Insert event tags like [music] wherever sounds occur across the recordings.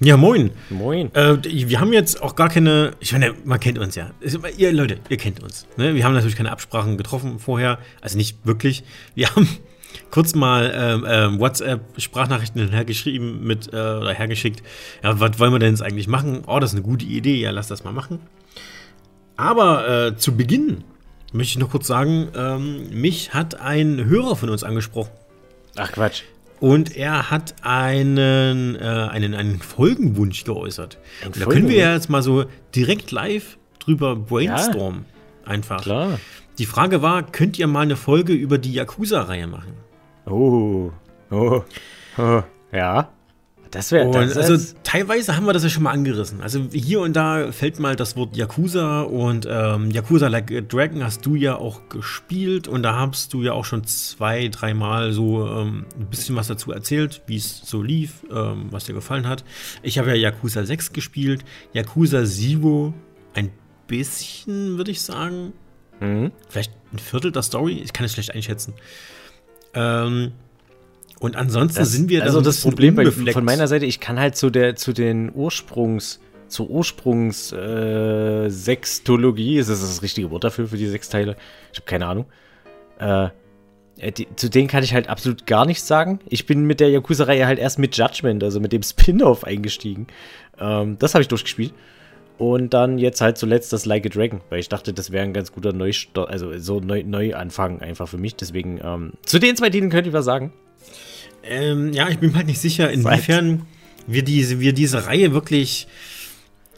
Ja, moin. Moin. Äh, wir haben jetzt auch gar keine. Ich meine, man kennt uns ja. Ihr Leute, ihr kennt uns. Ne? Wir haben natürlich keine Absprachen getroffen vorher. Also nicht wirklich. Wir haben [laughs] kurz mal ähm, ähm, WhatsApp-Sprachnachrichten hergeschrieben mit äh, oder hergeschickt. Ja, was wollen wir denn jetzt eigentlich machen? Oh, das ist eine gute Idee. Ja, lass das mal machen. Aber äh, zu Beginn möchte ich noch kurz sagen, ähm, mich hat ein Hörer von uns angesprochen. Ach Quatsch. Und er hat einen, äh, einen, einen Folgenwunsch geäußert. Ein da können wir ja jetzt mal so direkt live drüber brainstormen. Ja, einfach. Klar. Die Frage war, könnt ihr mal eine Folge über die Yakuza-Reihe machen? Oh. Oh. oh. Ja. Das wäre also teilweise haben wir das ja schon mal angerissen. Also hier und da fällt mal das Wort Yakuza und ähm, Yakuza Like a Dragon hast du ja auch gespielt und da hast du ja auch schon zwei, dreimal so ähm, ein bisschen was dazu erzählt, wie es so lief, ähm, was dir gefallen hat. Ich habe ja Yakuza 6 gespielt, Yakuza Zero ein bisschen, würde ich sagen. Mhm. Vielleicht ein Viertel der Story, ich kann es schlecht einschätzen. Ähm, und ansonsten das, sind wir Also das Problem bei, von meiner Seite, ich kann halt zu der zu den Ursprungs zur Ursprungs äh, Sextologie, ist das das richtige Wort dafür für die sechs Teile? Ich habe keine Ahnung. Äh, äh, die, zu denen kann ich halt absolut gar nichts sagen. Ich bin mit der Yakuza-Reihe halt erst mit Judgment, also mit dem Spin-off eingestiegen. Ähm, das habe ich durchgespielt. Und dann jetzt halt zuletzt das Like a Dragon, weil ich dachte, das wäre ein ganz guter Neustart, also so Neu Neuanfang einfach für mich. Deswegen, ähm, zu den zwei Titeln könnte ich was sagen. Ähm, ja, ich bin halt nicht sicher, inwiefern wir diese, wir diese Reihe wirklich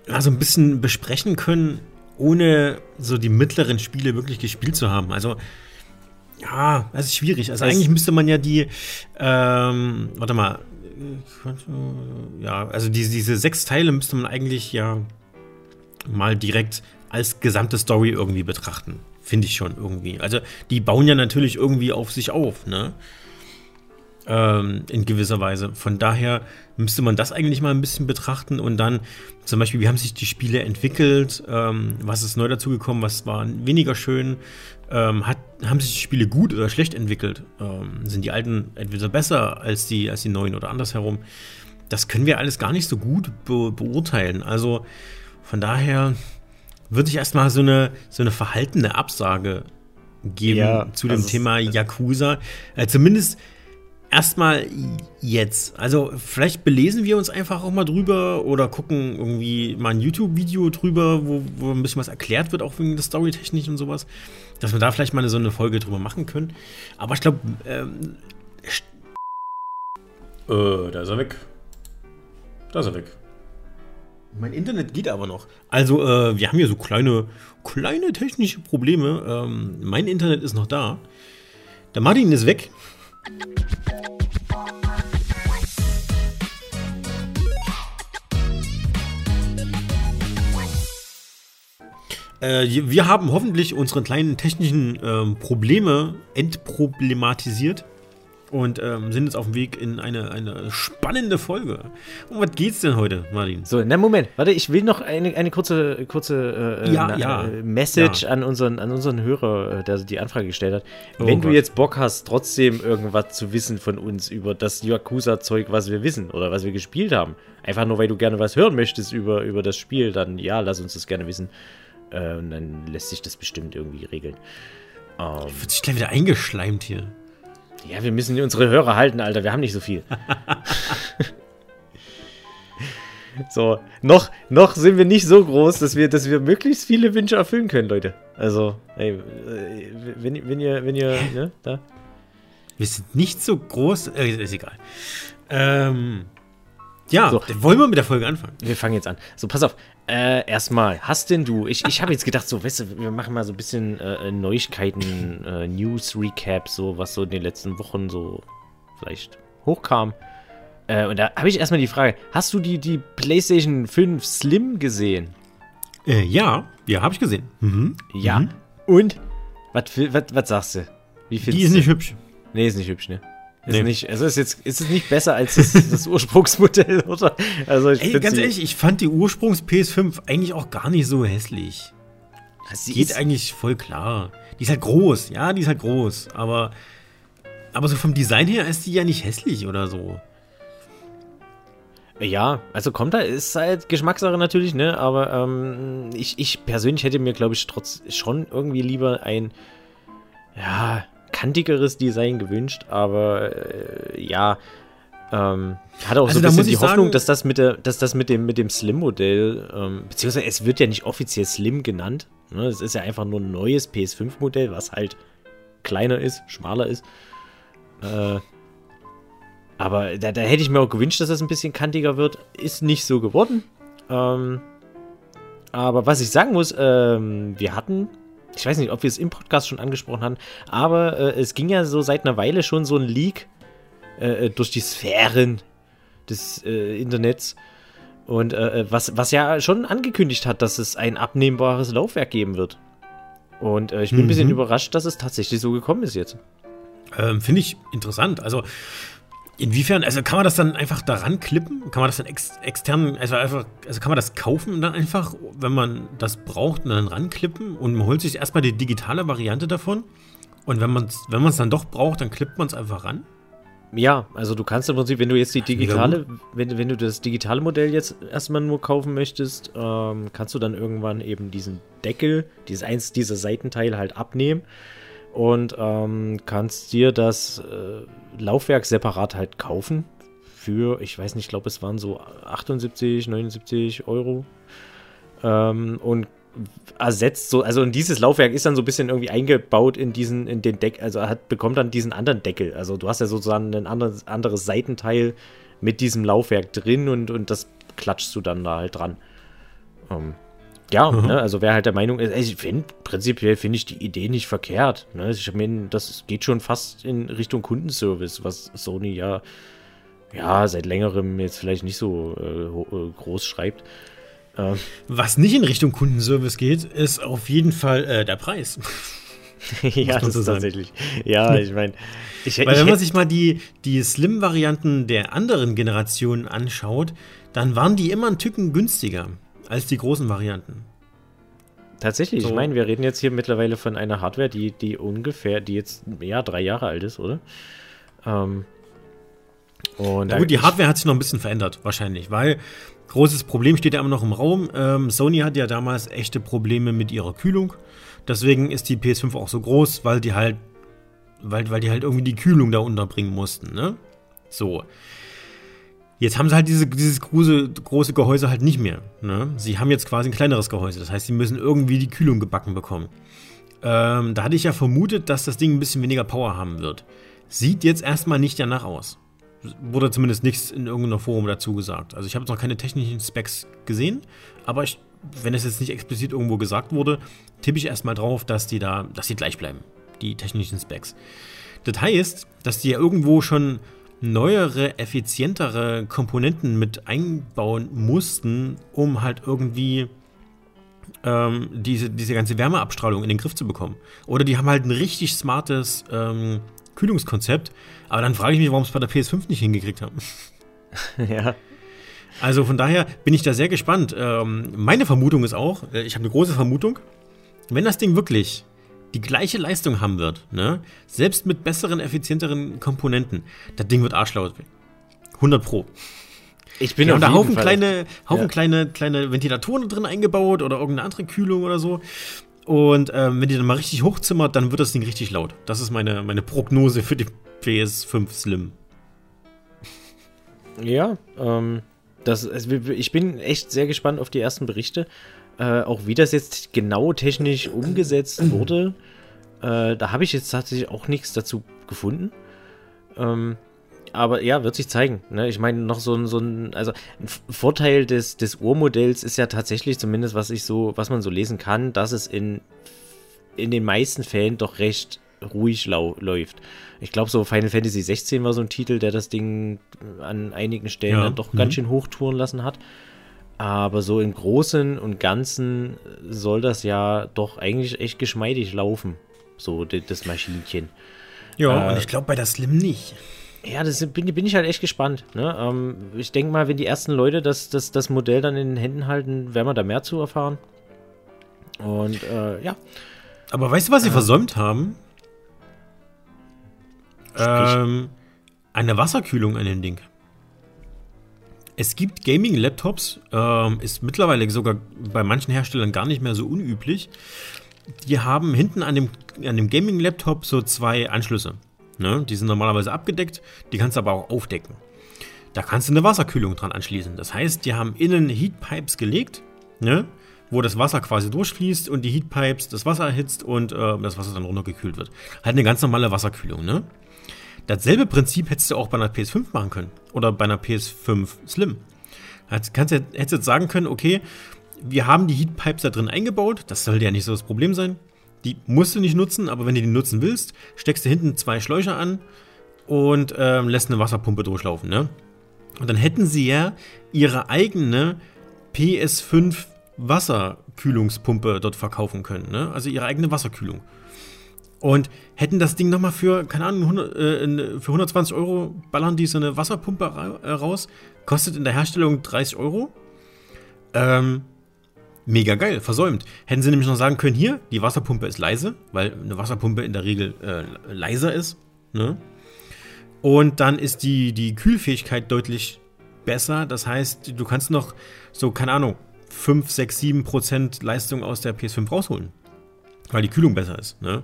ja, so ein bisschen besprechen können, ohne so die mittleren Spiele wirklich gespielt zu haben. Also, ja, das ist schwierig. Also, das eigentlich müsste man ja die, ähm, warte mal, ja, also diese, diese sechs Teile müsste man eigentlich ja mal direkt als gesamte Story irgendwie betrachten. Finde ich schon irgendwie. Also, die bauen ja natürlich irgendwie auf sich auf, ne? Ähm, in gewisser Weise. Von daher müsste man das eigentlich mal ein bisschen betrachten und dann zum Beispiel, wie haben sich die Spiele entwickelt, ähm, was ist neu dazugekommen, was war weniger schön, ähm, hat, haben sich die Spiele gut oder schlecht entwickelt, ähm, sind die alten entweder besser als die, als die neuen oder andersherum. Das können wir alles gar nicht so gut be beurteilen. Also von daher würde ich erstmal so eine, so eine verhaltene Absage geben ja, zu dem also Thema Yakuza. Äh, zumindest erstmal jetzt. Also vielleicht belesen wir uns einfach auch mal drüber oder gucken irgendwie mal ein YouTube-Video drüber, wo, wo ein bisschen was erklärt wird, auch wegen der Storytechnik und sowas. Dass wir da vielleicht mal so eine Folge drüber machen können. Aber ich glaube, ähm, äh, da ist er weg. Da ist er weg. Mein Internet geht aber noch. Also, äh, wir haben hier so kleine, kleine technische Probleme. Ähm, mein Internet ist noch da. Der Martin ist weg. Äh, wir haben hoffentlich unsere kleinen technischen ähm, Probleme entproblematisiert und ähm, sind jetzt auf dem Weg in eine, eine spannende Folge. Um was geht's denn heute, Martin? So, na Moment, warte, ich will noch eine, eine kurze, kurze äh, ja, na, ja. Äh, Message ja. an unseren, an unseren Hörer, äh, der die Anfrage gestellt hat. Oh Wenn Gott. du jetzt Bock hast, trotzdem irgendwas zu wissen von uns über das Yakuza-Zeug, was wir wissen oder was wir gespielt haben, einfach nur weil du gerne was hören möchtest über, über das Spiel, dann ja, lass uns das gerne wissen. Äh, und dann lässt sich das bestimmt irgendwie regeln. Ähm, Wird sich gleich wieder eingeschleimt hier. Ja, wir müssen unsere Hörer halten, Alter. Wir haben nicht so viel. [laughs] so, noch, noch sind wir nicht so groß, dass wir, dass wir möglichst viele Wünsche erfüllen können, Leute. Also, ey, äh, wenn, wenn ihr, wenn ihr, ne, da. Wir sind nicht so groß, äh, ist egal. Ähm, ja, so. wollen wir mit der Folge anfangen? Wir fangen jetzt an. So, pass auf. Äh, erstmal, hast denn du, ich, ich habe jetzt gedacht, so, weißt du, wir machen mal so ein bisschen äh, Neuigkeiten, äh, News-Recap, so, was so in den letzten Wochen so vielleicht hochkam. Äh, und da habe ich erstmal die Frage, hast du die, die PlayStation 5 Slim gesehen? Äh, ja, ja, habe ich gesehen. Mhm. Ja. Mhm. Und? Was sagst du? Wie die ist nicht hübsch. Nee, ist nicht hübsch, ne? Ist nee. nicht, also ist jetzt ist es nicht besser als das, [laughs] das Ursprungsmodell, oder? Also ich Ey, ganz ehrlich, ich fand die Ursprungs PS5 eigentlich auch gar nicht so hässlich. Sie geht eigentlich voll klar. Die ist halt groß, ja, die ist halt groß, aber aber so vom Design her ist die ja nicht hässlich oder so. Ja, also kommt da, ist halt Geschmackssache natürlich, ne? Aber ähm, ich, ich persönlich hätte mir, glaube ich, trotz schon irgendwie lieber ein, ja, kantigeres Design gewünscht, aber äh, ja, ähm, hatte auch also so ein bisschen die Hoffnung, sagen, dass das mit der, dass das mit dem, mit dem Slim-Modell, ähm, beziehungsweise es wird ja nicht offiziell Slim genannt. Ne? Es ist ja einfach nur ein neues PS5-Modell, was halt kleiner ist, schmaler ist. Äh, aber da, da, hätte ich mir auch gewünscht, dass das ein bisschen kantiger wird. Ist nicht so geworden. Ähm, aber was ich sagen muss, ähm, wir hatten, ich weiß nicht, ob wir es im Podcast schon angesprochen haben, aber äh, es ging ja so seit einer Weile schon so ein Leak äh, äh, durch die Sphären des äh, Internets. Und äh, äh, was, was ja schon angekündigt hat, dass es ein abnehmbares Laufwerk geben wird. Und ich bin mhm. ein bisschen mhm. überrascht, dass es tatsächlich so gekommen ist jetzt. Ähm, Finde ich interessant. Also, inwiefern, also kann man das dann einfach daran klippen? Kann man das dann ex extern, also einfach, also kann man das kaufen dann einfach, wenn man das braucht und dann ranklippen und man holt sich erstmal die digitale Variante davon? Und wenn man es wenn dann doch braucht, dann klippt man es einfach ran? Ja, also du kannst im Prinzip, wenn du jetzt die digitale, wenn, wenn du das digitale Modell jetzt erstmal nur kaufen möchtest, ähm, kannst du dann irgendwann eben diesen Deckel, dieses eins dieser Seitenteile halt abnehmen und ähm, kannst dir das äh, Laufwerk separat halt kaufen für, ich weiß nicht, ich glaube es waren so 78, 79 Euro ähm, und ersetzt so, also und dieses Laufwerk ist dann so ein bisschen irgendwie eingebaut in diesen, in den Deck, also hat, bekommt dann diesen anderen Deckel. Also du hast ja sozusagen ein anderes, anderes Seitenteil mit diesem Laufwerk drin und, und das klatschst du dann da halt dran. Ähm, ja, mhm. ne, also wer halt der Meinung ist, ich finde, prinzipiell finde ich die Idee nicht verkehrt. Ne? Ich meine, das geht schon fast in Richtung Kundenservice, was Sony ja, ja seit längerem jetzt vielleicht nicht so äh, äh groß schreibt. Ähm. Was nicht in Richtung Kundenservice geht, ist auf jeden Fall äh, der Preis. [laughs] ja, das so ist tatsächlich. Ja, [laughs] ich meine. Weil, wenn man sich mal die, die Slim-Varianten der anderen Generationen anschaut, dann waren die immer ein Tücken günstiger als die großen Varianten. Tatsächlich, so. ich meine, wir reden jetzt hier mittlerweile von einer Hardware, die, die ungefähr, die jetzt ja drei Jahre alt ist, oder? Ähm, und ja, gut, die Hardware hat sich noch ein bisschen verändert, wahrscheinlich, weil Großes Problem steht ja immer noch im Raum. Ähm, Sony hat ja damals echte Probleme mit ihrer Kühlung. Deswegen ist die PS5 auch so groß, weil die halt, weil, weil die halt irgendwie die Kühlung da unterbringen mussten, ne? So. Jetzt haben sie halt diese, dieses große, große Gehäuse halt nicht mehr. Ne? Sie haben jetzt quasi ein kleineres Gehäuse. Das heißt, sie müssen irgendwie die Kühlung gebacken bekommen. Ähm, da hatte ich ja vermutet, dass das Ding ein bisschen weniger Power haben wird. Sieht jetzt erstmal nicht danach aus wurde zumindest nichts in irgendeiner Forum dazu gesagt. Also ich habe jetzt noch keine technischen Specs gesehen, aber ich, wenn es jetzt nicht explizit irgendwo gesagt wurde, tippe ich erstmal drauf, dass die da, dass die gleich bleiben, die technischen Specs. Das heißt, dass die ja irgendwo schon neuere, effizientere Komponenten mit einbauen mussten, um halt irgendwie ähm, diese, diese ganze Wärmeabstrahlung in den Griff zu bekommen. Oder die haben halt ein richtig smartes ähm, Kühlungskonzept. Aber dann frage ich mich, warum es bei der PS5 nicht hingekriegt haben. [laughs] ja. Also von daher bin ich da sehr gespannt. Ähm, meine Vermutung ist auch, äh, ich habe eine große Vermutung, wenn das Ding wirklich die gleiche Leistung haben wird, ne, selbst mit besseren, effizienteren Komponenten, das Ding wird arschlaut. 100 Pro. Ich bin ja, auf da Haufen Fall. kleine, Haufen ja. kleine, kleine Ventilatoren drin eingebaut oder irgendeine andere Kühlung oder so. Und ähm, wenn die dann mal richtig hochzimmert, dann wird das Ding richtig laut. Das ist meine, meine Prognose für die PS5 Slim. Ja, ähm, das, ich bin echt sehr gespannt auf die ersten Berichte. Äh, auch wie das jetzt genau technisch umgesetzt [clears throat] wurde. Äh, da habe ich jetzt tatsächlich auch nichts dazu gefunden. Ähm, aber ja, wird sich zeigen. Ne? Ich meine, noch so ein, so ein, also ein Vorteil des, des Urmodells ist ja tatsächlich, zumindest was ich so, was man so lesen kann, dass es in, in den meisten Fällen doch recht ruhig läuft. Ich glaube, so Final Fantasy 16 war so ein Titel, der das Ding an einigen Stellen ja. dann doch mhm. ganz schön hochtouren lassen hat. Aber so im Großen und Ganzen soll das ja doch eigentlich echt geschmeidig laufen. So, das Maschinchen. Ja, äh, und ich glaube bei der Slim nicht. Ja, das bin, bin ich halt echt gespannt. Ne? Ähm, ich denke mal, wenn die ersten Leute das, das, das Modell dann in den Händen halten, werden wir da mehr zu erfahren. Und äh, ja. Aber weißt du, was sie äh, versäumt haben? Ähm, eine Wasserkühlung an dem Ding. Es gibt Gaming-Laptops, ähm, ist mittlerweile sogar bei manchen Herstellern gar nicht mehr so unüblich. Die haben hinten an dem, an dem Gaming-Laptop so zwei Anschlüsse. Ne? Die sind normalerweise abgedeckt, die kannst du aber auch aufdecken. Da kannst du eine Wasserkühlung dran anschließen. Das heißt, die haben innen Heatpipes gelegt, ne? wo das Wasser quasi durchfließt und die Heatpipes das Wasser erhitzt und äh, das Wasser dann runtergekühlt wird. Halt eine ganz normale Wasserkühlung. Ne? Dasselbe Prinzip hättest du auch bei einer PS5 machen können. Oder bei einer PS5 Slim. Kannst, hättest jetzt sagen können, okay, wir haben die Heatpipes da drin eingebaut. Das sollte ja nicht so das Problem sein. Die musst du nicht nutzen, aber wenn du die nutzen willst, steckst du hinten zwei Schläuche an und ähm, lässt eine Wasserpumpe durchlaufen. Ne? Und dann hätten sie ja ihre eigene PS5 Wasserkühlungspumpe dort verkaufen können. Ne? Also ihre eigene Wasserkühlung. Und hätten das Ding nochmal für, keine Ahnung, 100, äh, für 120 Euro ballern die so eine Wasserpumpe ra äh, raus. Kostet in der Herstellung 30 Euro. Ähm, mega geil, versäumt. Hätten sie nämlich noch sagen können, hier, die Wasserpumpe ist leise, weil eine Wasserpumpe in der Regel äh, leiser ist. Ne? Und dann ist die, die Kühlfähigkeit deutlich besser. Das heißt, du kannst noch so, keine Ahnung, 5, 6, 7 Prozent Leistung aus der PS5 rausholen. Weil die Kühlung besser ist. Ne?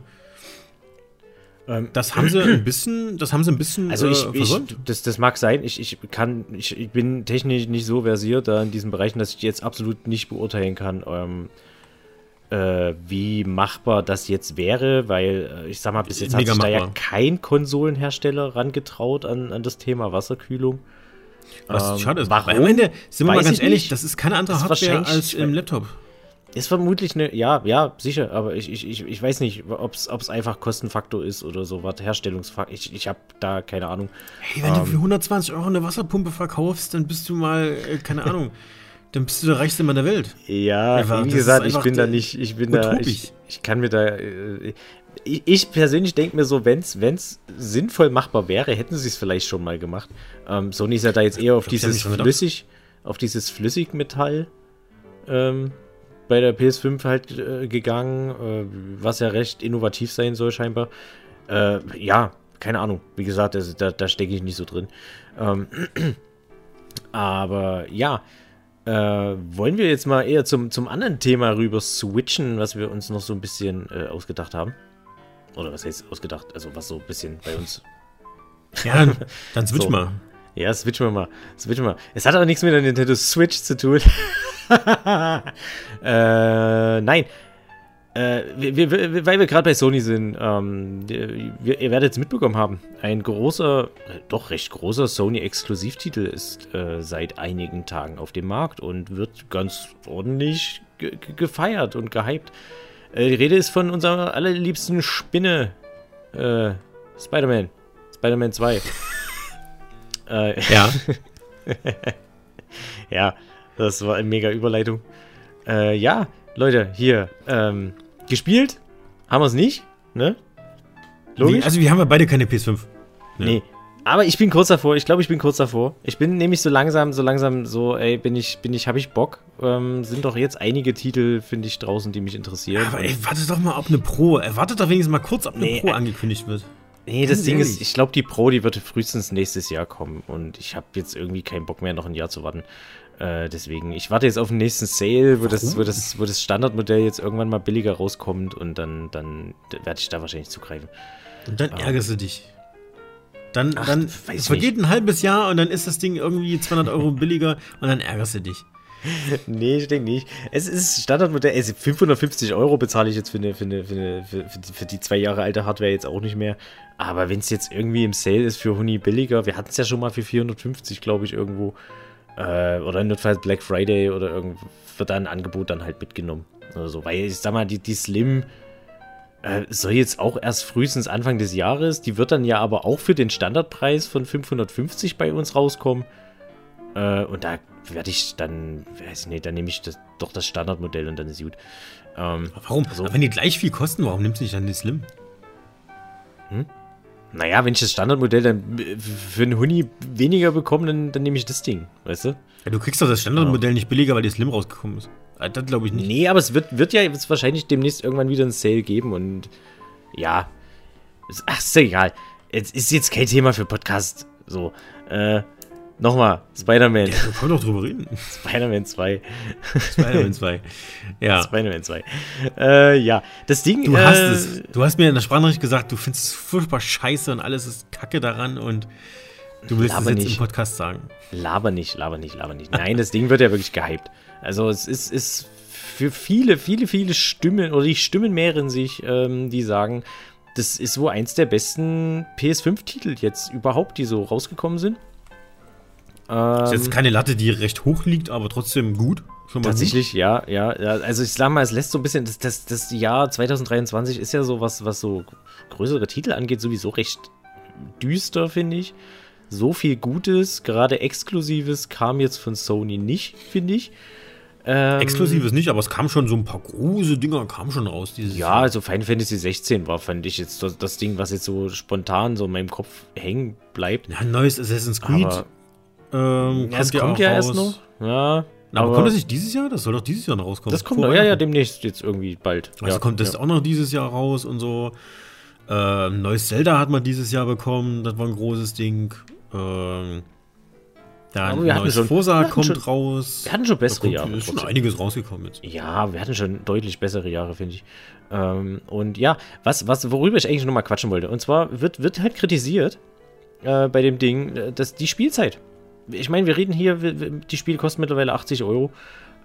Ähm, das haben sie ein bisschen, das haben sie ein bisschen also ich, äh, ich das, das mag sein. Ich, ich kann, ich, ich bin technisch nicht so versiert da in diesen Bereichen, dass ich jetzt absolut nicht beurteilen kann, ähm, äh, wie machbar das jetzt wäre, weil äh, ich sag mal, bis jetzt Mega hat sich machbar. da ja kein Konsolenhersteller rangetraut an, an das Thema Wasserkühlung. Was ähm, schade ist. Warum? Am Ende, sind wir mal ganz ehrlich, nicht. das ist keine andere Hardware als im Laptop. Ist vermutlich eine, ja, ja, sicher, aber ich, ich, ich, ich weiß nicht, ob es einfach Kostenfaktor ist oder so was, Herstellungsfaktor. Ich, ich habe da keine Ahnung. Hey, wenn ähm, du für 120 Euro eine Wasserpumpe verkaufst, dann bist du mal, äh, keine [laughs] Ahnung, dann bist du der reichste Mann der Welt. Ja, einfach, wie gesagt, ich bin da nicht, ich bin utopisch. da, ich, ich kann mir da, äh, ich, ich, persönlich denke mir so, wenn es sinnvoll machbar wäre, hätten sie es vielleicht schon mal gemacht. Ähm, Sony ist ja da jetzt eher auf dieses flüssig, auf dieses Flüssigmetall ähm, bei der PS5 halt äh, gegangen, äh, was ja recht innovativ sein soll scheinbar. Äh, ja, keine Ahnung. Wie gesagt, also, da, da stecke ich nicht so drin. Ähm, [clears throat] aber ja, äh, wollen wir jetzt mal eher zum, zum anderen Thema rüber switchen, was wir uns noch so ein bisschen äh, ausgedacht haben? Oder was heißt ausgedacht? Also was so ein bisschen bei uns. Ja, dann, [laughs] dann switch so. mal. Ja, switchen wir mal. Switchen wir mal. Es hat aber nichts mit der Nintendo Switch zu tun. [laughs] [laughs] äh, nein. Äh, wir, wir, weil wir gerade bei Sony sind, ähm, wir, ihr werdet es mitbekommen haben, ein großer, äh, doch recht großer Sony-Exklusivtitel ist äh, seit einigen Tagen auf dem Markt und wird ganz ordentlich ge gefeiert und gehypt. Äh, die Rede ist von unserer allerliebsten Spinne, äh, Spider-Man. Spider-Man 2. [laughs] Äh, ja. [laughs] ja, das war eine mega Überleitung. Äh, ja, Leute, hier, ähm, gespielt haben wir es nicht, ne? Logisch? Nee, also wir haben ja beide keine PS5. Ne? Nee. Aber ich bin kurz davor, ich glaube, ich bin kurz davor. Ich bin nämlich so langsam, so langsam so, ey, bin ich, bin ich, habe ich Bock. Ähm, sind doch jetzt einige Titel, finde ich, draußen, die mich interessieren. Aber ey, warte doch mal, ob eine Pro, erwartet doch wenigstens mal kurz, ob eine nee, Pro angekündigt wird. Nee, das Ding ist, ich glaube, die Pro, die wird frühestens nächstes Jahr kommen und ich habe jetzt irgendwie keinen Bock mehr, noch ein Jahr zu warten. Äh, deswegen, ich warte jetzt auf den nächsten Sale, wo das, wo, das, wo das Standardmodell jetzt irgendwann mal billiger rauskommt und dann, dann werde ich da wahrscheinlich zugreifen. Und dann ärgerst du dich. Dann, Ach, dann vergeht nicht. ein halbes Jahr und dann ist das Ding irgendwie 200 Euro billiger und dann ärgerst du dich. [laughs] nee, ich denke nicht. Es ist Standardmodell. Also 550 Euro bezahle ich jetzt für, eine, für, eine, für, eine, für, für, die zwei Jahre alte Hardware jetzt auch nicht mehr. Aber wenn es jetzt irgendwie im Sale ist für Huni billiger, wir hatten es ja schon mal für 450, glaube ich, irgendwo. Äh, oder notfalls Black Friday oder irgend, wird da ein Angebot dann halt mitgenommen. Oder so. Weil ich sag mal, die, die Slim äh, soll jetzt auch erst frühestens Anfang des Jahres. Die wird dann ja aber auch für den Standardpreis von 550 bei uns rauskommen. Äh, und da werde ich dann, weiß ich nicht, dann nehme ich das, doch das Standardmodell und dann ist gut. Ähm, warum? Also, wenn die gleich viel kosten, warum nimmst du nicht dann die Slim? Hm? Naja, wenn ich das Standardmodell dann für einen Huni weniger bekomme, dann, dann nehme ich das Ding, weißt du? Ja, du kriegst doch das Standardmodell ja. nicht billiger, weil die Slim rausgekommen ist. Ah, das glaube ich nicht. Nee, aber es wird, wird ja jetzt wahrscheinlich demnächst irgendwann wieder ein Sale geben und ja. Ach, ist ja egal. Es ist jetzt kein Thema für Podcast. So. Äh, Nochmal, Spider-Man. Ja, wir können doch drüber reden. Spider-Man 2. Spider-Man 2. Ja. Spider-Man 2. Äh, ja, das Ding. Du hast äh, es. Du hast mir in der Sprachnachricht gesagt, du findest es furchtbar scheiße und alles ist kacke daran und du willst es jetzt nicht. im Podcast sagen. Laber nicht, laber nicht, laber nicht. Nein, das Ding wird ja wirklich gehypt. Also es ist, ist für viele, viele, viele Stimmen, oder die Stimmen mehren sich, ähm, die sagen, das ist wohl eins der besten PS5-Titel jetzt überhaupt, die so rausgekommen sind. Ähm, ist jetzt keine Latte, die recht hoch liegt, aber trotzdem gut. Tatsächlich, gut. Ja, ja, ja. Also ich sag mal, es lässt so ein bisschen, das, das, das Jahr 2023 ist ja so, was, was so größere Titel angeht, sowieso recht düster, finde ich. So viel Gutes, gerade Exklusives, kam jetzt von Sony nicht, finde ich. Ähm, Exklusives nicht, aber es kam schon so ein paar große Dinger, kam schon raus. Dieses ja, also Final Fantasy 16 war, fand ich jetzt das, das, Ding, was jetzt so spontan so in meinem Kopf hängen bleibt. Ja, neues Assassin's Creed. Aber, ähm, ja, es kommt ja, ja erst noch. Ja. Aber, aber, kommt das nicht dieses Jahr? Das soll doch dieses Jahr noch rauskommen. Das kommt, ja, ja, demnächst jetzt irgendwie bald. Also ja, kommt das ja. auch noch dieses Jahr raus und so. Ähm, neues Zelda hat man dieses Jahr bekommen, das war ein großes Ding. Ähm, dann wir neues schon, Forsa kommt schon, raus. Wir hatten schon bessere Jahre. Ist schon einiges rausgekommen jetzt. Ja, wir hatten schon deutlich bessere Jahre, finde ich. Ähm, und ja, was, was, worüber ich eigentlich nochmal quatschen wollte. Und zwar wird, wird halt kritisiert äh, bei dem Ding, äh, dass die Spielzeit. Ich meine, wir reden hier, die Spiele kosten mittlerweile 80 Euro.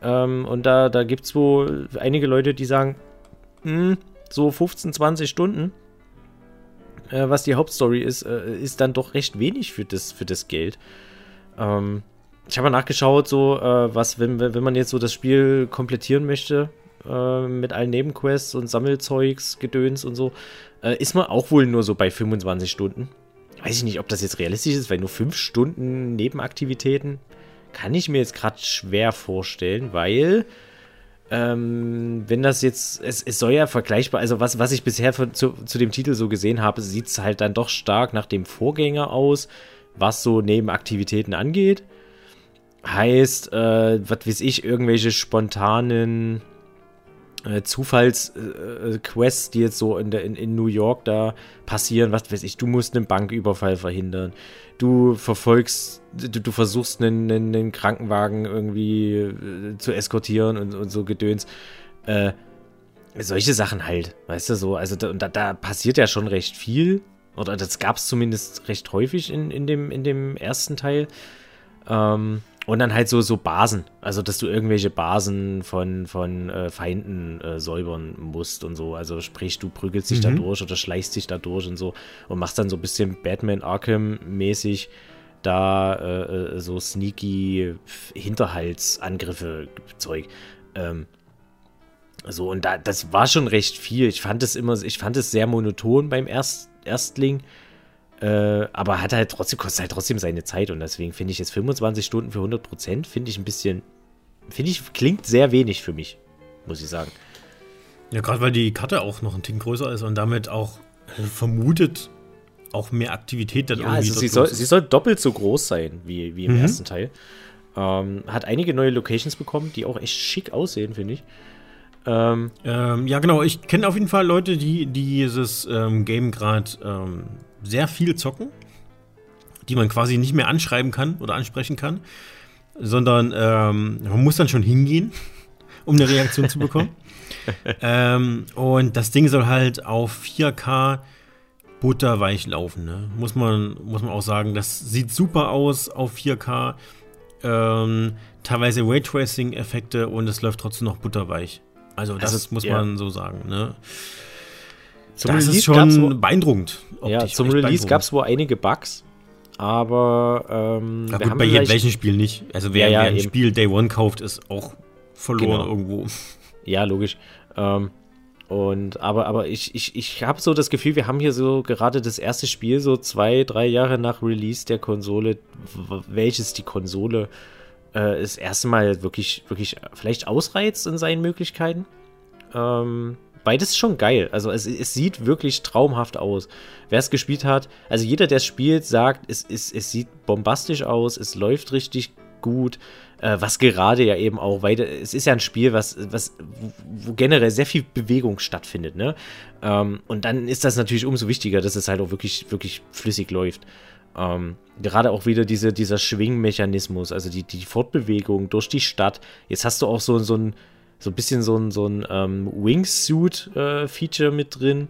Ähm, und da, da gibt es wohl einige Leute, die sagen, mh, hm, so 15, 20 Stunden, äh, was die Hauptstory ist, äh, ist dann doch recht wenig für das, für das Geld. Ähm, ich habe mal nachgeschaut, so, äh, was, wenn, wenn man jetzt so das Spiel komplettieren möchte, äh, mit allen Nebenquests und Sammelzeugs, Gedöns und so, äh, ist man auch wohl nur so bei 25 Stunden. Weiß ich nicht, ob das jetzt realistisch ist, weil nur 5 Stunden Nebenaktivitäten kann ich mir jetzt gerade schwer vorstellen, weil ähm, wenn das jetzt, es, es soll ja vergleichbar, also was, was ich bisher für, zu, zu dem Titel so gesehen habe, sieht es halt dann doch stark nach dem Vorgänger aus was so Nebenaktivitäten angeht. Heißt, äh, was weiß ich, irgendwelche spontanen äh, Zufallsquests, die jetzt so in, der, in, in New York da passieren, was weiß ich, du musst einen Banküberfall verhindern. Du verfolgst, du, du versuchst einen, einen, einen, Krankenwagen irgendwie äh, zu eskortieren und, und so Gedöns. Äh, solche Sachen halt, weißt du so. Also da, da passiert ja schon recht viel. Oder das gab es zumindest recht häufig in, in, dem, in dem ersten Teil. Ähm, und dann halt so, so Basen. Also, dass du irgendwelche Basen von, von äh, Feinden äh, säubern musst und so. Also, sprich, du prügelst dich mhm. da durch oder schleichst dich da durch und so. Und machst dann so ein bisschen Batman Arkham-mäßig da äh, äh so sneaky Hinterhaltsangriffe Zeug. Ähm, so, und da, das war schon recht viel. Ich fand es immer, ich fand es sehr monoton beim ersten Erstling. Äh, aber hat halt trotzdem, kostet halt trotzdem seine Zeit und deswegen finde ich jetzt 25 Stunden für 100 Prozent, finde ich ein bisschen, finde ich, klingt sehr wenig für mich, muss ich sagen. Ja, gerade weil die Karte auch noch ein Tick größer ist und damit auch äh, vermutet auch mehr Aktivität dann ja, irgendwie. Also sie soll, sie soll doppelt so groß sein wie, wie im mhm. ersten Teil. Ähm, hat einige neue Locations bekommen, die auch echt schick aussehen, finde ich. Ähm, ähm, ja, genau. Ich kenne auf jeden Fall Leute, die, die dieses ähm, Game gerade ähm, sehr viel zocken, die man quasi nicht mehr anschreiben kann oder ansprechen kann, sondern ähm, man muss dann schon hingehen, [laughs] um eine Reaktion zu bekommen. [laughs] Ähm, und das Ding soll halt auf 4K butterweich laufen. Ne? Muss, man, muss man auch sagen. Das sieht super aus auf 4K. teilweise Raytracing-Effekte und es läuft trotzdem noch butterweich. Also das also, muss man so sagen. Ne? Zum das Release ist schon beeindruckend. Ja, zum Release gab es wohl einige Bugs, aber ähm, ja, gut, bei jedem welchen Spiel nicht. Also wer, ja, ja, wer ein eben. Spiel Day One kauft, ist auch verloren genau. irgendwo. Ja, logisch. Ähm, und aber, aber ich, ich, ich habe so das Gefühl, wir haben hier so gerade das erste Spiel, so zwei, drei Jahre nach Release der Konsole, welches die Konsole äh, das erste Mal wirklich, wirklich vielleicht ausreizt in seinen Möglichkeiten. Ähm, beides ist schon geil. Also es, es sieht wirklich traumhaft aus. Wer es gespielt hat, also jeder, der es spielt, sagt, es, es, es sieht bombastisch aus, es läuft richtig gut. Äh, was gerade ja eben auch weiter, es ist ja ein Spiel, was, was, wo generell sehr viel Bewegung stattfindet, ne? Ähm, und dann ist das natürlich umso wichtiger, dass es halt auch wirklich, wirklich flüssig läuft. Ähm, gerade auch wieder diese, dieser Schwingmechanismus, also die, die Fortbewegung durch die Stadt. Jetzt hast du auch so, so ein so ein bisschen so ein, so ein ähm, Wingsuit-Feature äh, mit drin.